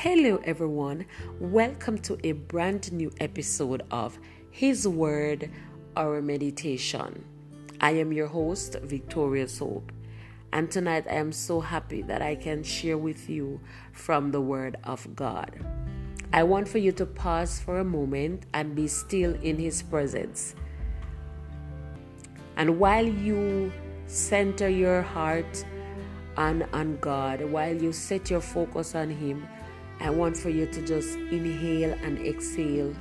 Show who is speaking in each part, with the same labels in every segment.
Speaker 1: Hello, everyone. Welcome to a brand new episode of His Word, Our Meditation. I am your host, Victoria Hope, and tonight I am so happy that I can share with you from the Word of God. I want for you to pause for a moment and be still in His presence. And while you center your heart on, on God, while you set your focus on Him, I want for you to just inhale and exhale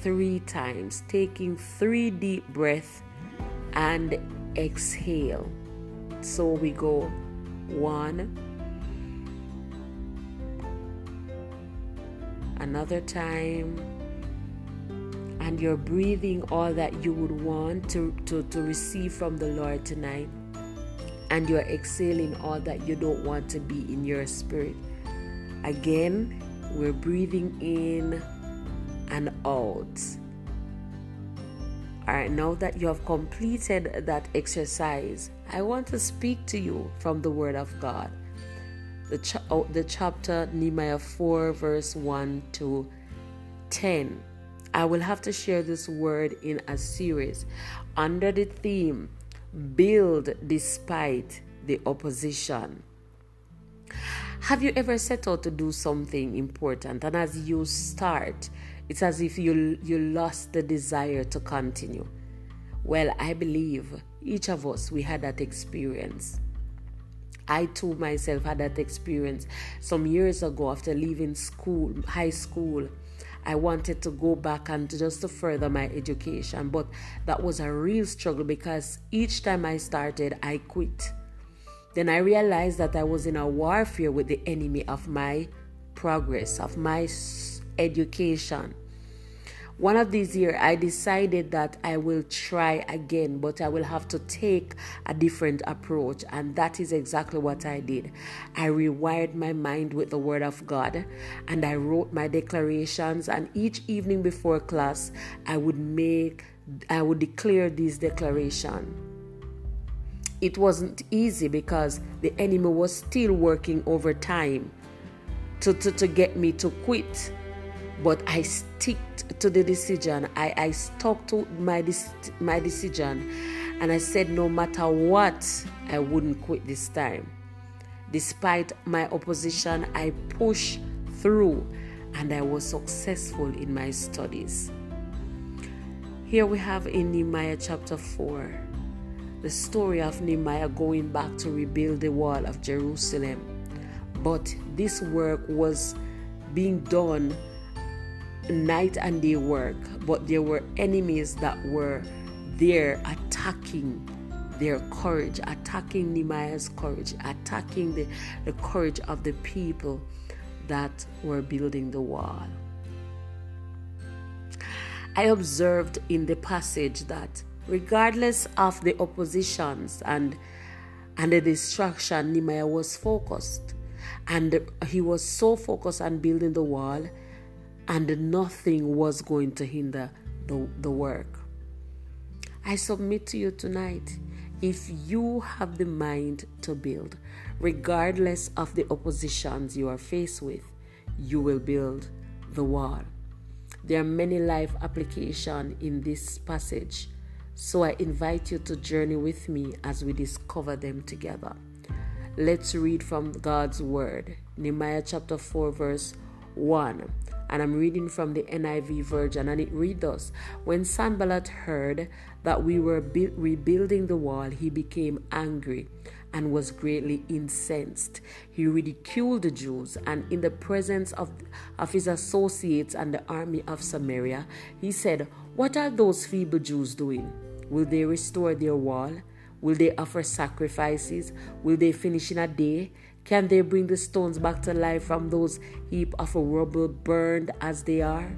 Speaker 1: three times, taking three deep breaths and exhale. So we go one, another time, and you're breathing all that you would want to, to, to receive from the Lord tonight, and you're exhaling all that you don't want to be in your spirit. Again, we're breathing in and out. All right, now that you have completed that exercise, I want to speak to you from the Word of God. The, ch- oh, the chapter Nehemiah 4, verse 1 to 10. I will have to share this word in a series under the theme Build Despite the Opposition. Have you ever set out to do something important and as you start, it's as if you you lost the desire to continue? Well, I believe each of us we had that experience. I too myself had that experience some years ago after leaving school, high school. I wanted to go back and just to further my education, but that was a real struggle because each time I started, I quit. Then I realized that I was in a warfare with the enemy of my progress, of my education. One of these years, I decided that I will try again, but I will have to take a different approach. And that is exactly what I did. I rewired my mind with the Word of God and I wrote my declarations. And each evening before class, I would make, I would declare these declarations it wasn't easy because the enemy was still working overtime to, to, to get me to quit. But I sticked to the decision. I, I stuck to my, my decision. And I said, no matter what, I wouldn't quit this time. Despite my opposition, I pushed through and I was successful in my studies. Here we have in Nehemiah chapter 4 the story of Nehemiah going back to rebuild the wall of Jerusalem. But this work was being done night and day work, but there were enemies that were there attacking their courage, attacking Nehemiah's courage, attacking the, the courage of the people that were building the wall. I observed in the passage that regardless of the oppositions and and the destruction, Nehemiah was focused. And he was so focused on building the wall, and nothing was going to hinder the, the work. I submit to you tonight if you have the mind to build, regardless of the oppositions you are faced with, you will build the wall. There are many life applications in this passage so I invite you to journey with me as we discover them together. Let's read from God's Word, Nehemiah chapter 4, verse 1. And I'm reading from the NIV version, and it reads thus When Sanballat heard that we were bu- rebuilding the wall, he became angry and was greatly incensed. He ridiculed the Jews, and in the presence of, of his associates and the army of Samaria, he said, What are those feeble Jews doing? Will they restore their wall? Will they offer sacrifices? Will they finish in a day? Can they bring the stones back to life from those heap of rubble burned as they are?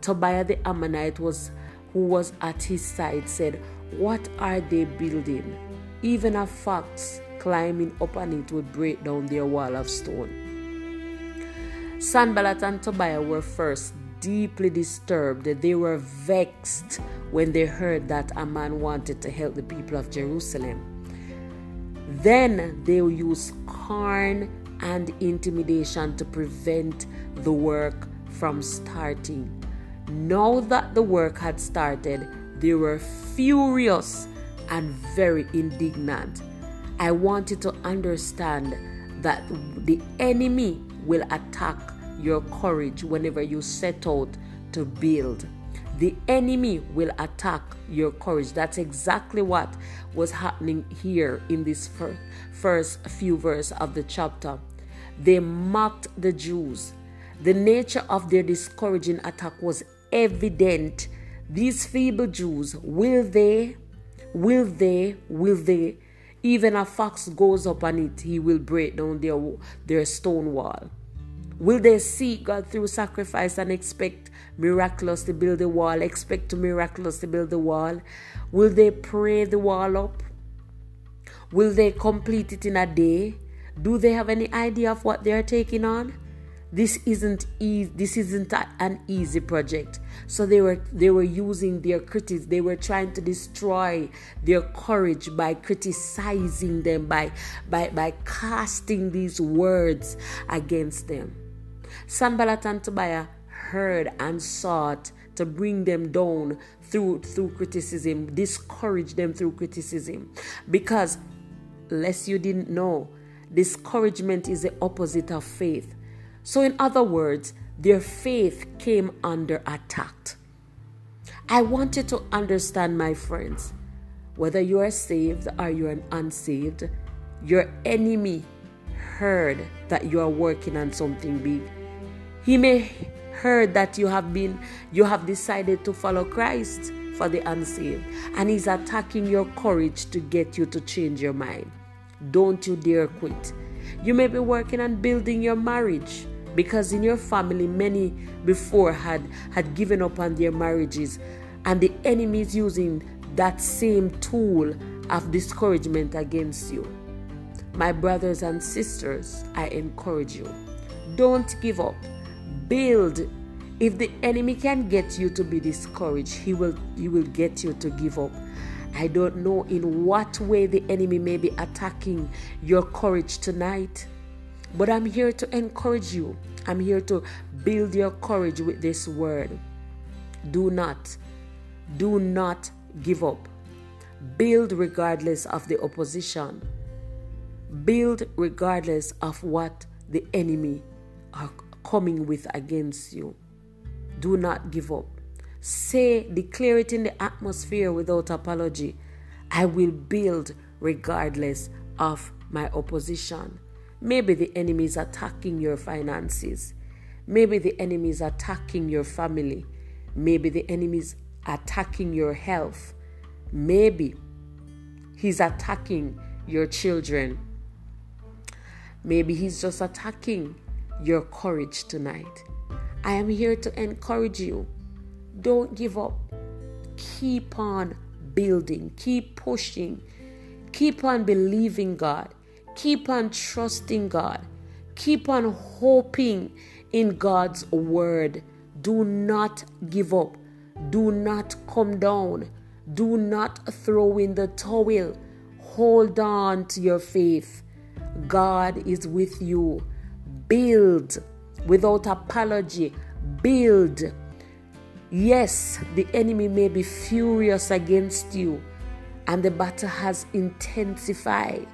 Speaker 1: Tobiah the Ammonite was who was at his side said, What are they building? Even a fox climbing up on it would break down their wall of stone. Sanballat and Tobiah were first deeply disturbed. They were vexed when they heard that a man wanted to help the people of Jerusalem. Then they used corn and intimidation to prevent the work from starting. Now that the work had started, they were furious and very indignant. I want you to understand that the enemy will attack your courage whenever you set out to build. The enemy will attack your courage. That's exactly what was happening here in this first, few verses of the chapter. They mocked the Jews. The nature of their discouraging attack was evident. These feeble Jews, will they, will they, will they, even a fox goes up on it, he will break down their, their stone wall. Will they seek God through sacrifice and expect miraculous to build the wall? Expect to miraculous to build the wall? Will they pray the wall up? Will they complete it in a day? Do they have any idea of what they are taking on? This isn't easy. This isn't an easy project. So they were they were using their critics. They were trying to destroy their courage by criticizing them, by by by casting these words against them. Sanballat and Tobiah heard and sought to bring them down through through criticism, discourage them through criticism. Because lest you didn't know, discouragement is the opposite of faith. So in other words, their faith came under attack. I want you to understand, my friends, whether you are saved or you are an unsaved, your enemy heard that you are working on something big he may heard that you have been you have decided to follow Christ for the unsaved and he's attacking your courage to get you to change your mind. Don't you dare quit. You may be working on building your marriage because in your family many before had had given up on their marriages and the enemy is using that same tool of discouragement against you. My brothers and sisters, I encourage you. Don't give up. Build. If the enemy can get you to be discouraged he will he will get you to give up. I don't know in what way the enemy may be attacking your courage tonight but i'm here to encourage you. I'm here to build your courage with this word. Do not do not give up. Build regardless of the opposition build regardless of what the enemy are coming with against you. Do not give up. Say, declare it in the atmosphere without apology. I will build regardless of my opposition. Maybe the enemy is attacking your finances. Maybe the enemy is attacking your family. Maybe the enemy is attacking your health. Maybe he's attacking your children. Maybe he's just attacking your courage tonight. I am here to encourage you. Don't give up. Keep on building, keep pushing, keep on believing God, keep on trusting God, keep on hoping in God's word. Do not give up, do not come down, do not throw in the towel. Hold on to your faith. God is with you. Build without apology. Build. Yes, the enemy may be furious against you and the battle has intensified.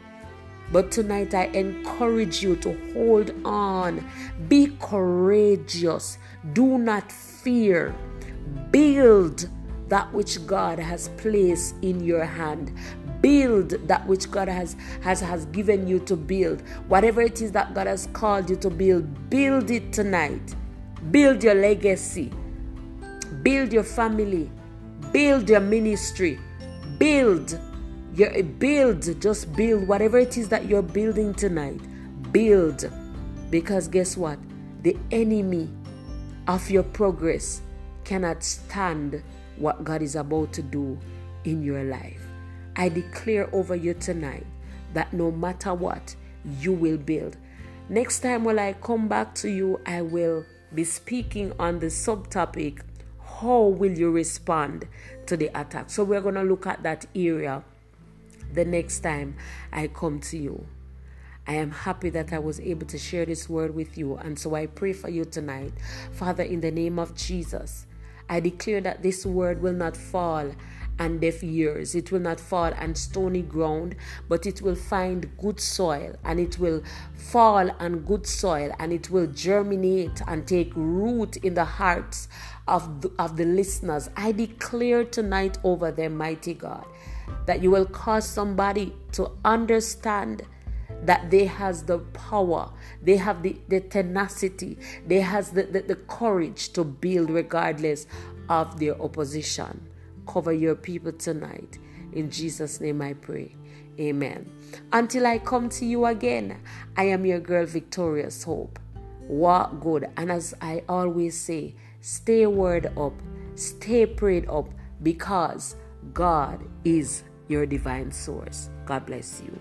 Speaker 1: But tonight I encourage you to hold on. Be courageous. Do not fear. Build that which God has placed in your hand build that which God has, has, has given you to build. Whatever it is that God has called you to build, build it tonight. Build your legacy. Build your family. Build your ministry. Build your build. Just build whatever it is that you're building tonight. Build. Because guess what? The enemy of your progress cannot stand what God is about to do in your life. I declare over you tonight that no matter what, you will build. Next time, when I come back to you, I will be speaking on the subtopic How will you respond to the attack? So, we're going to look at that area the next time I come to you. I am happy that I was able to share this word with you. And so I pray for you tonight. Father, in the name of Jesus, I declare that this word will not fall and deaf ears. It will not fall on stony ground, but it will find good soil and it will fall on good soil and it will germinate and take root in the hearts of the, of the listeners. I declare tonight over them, mighty God, that you will cause somebody to understand that they has the power they have the, the tenacity they has the, the, the courage to build regardless of their opposition cover your people tonight. In Jesus' name I pray. Amen. Until I come to you again, I am your girl, Victorious Hope. Walk good. And as I always say, stay word up, stay prayed up, because God is your divine source. God bless you.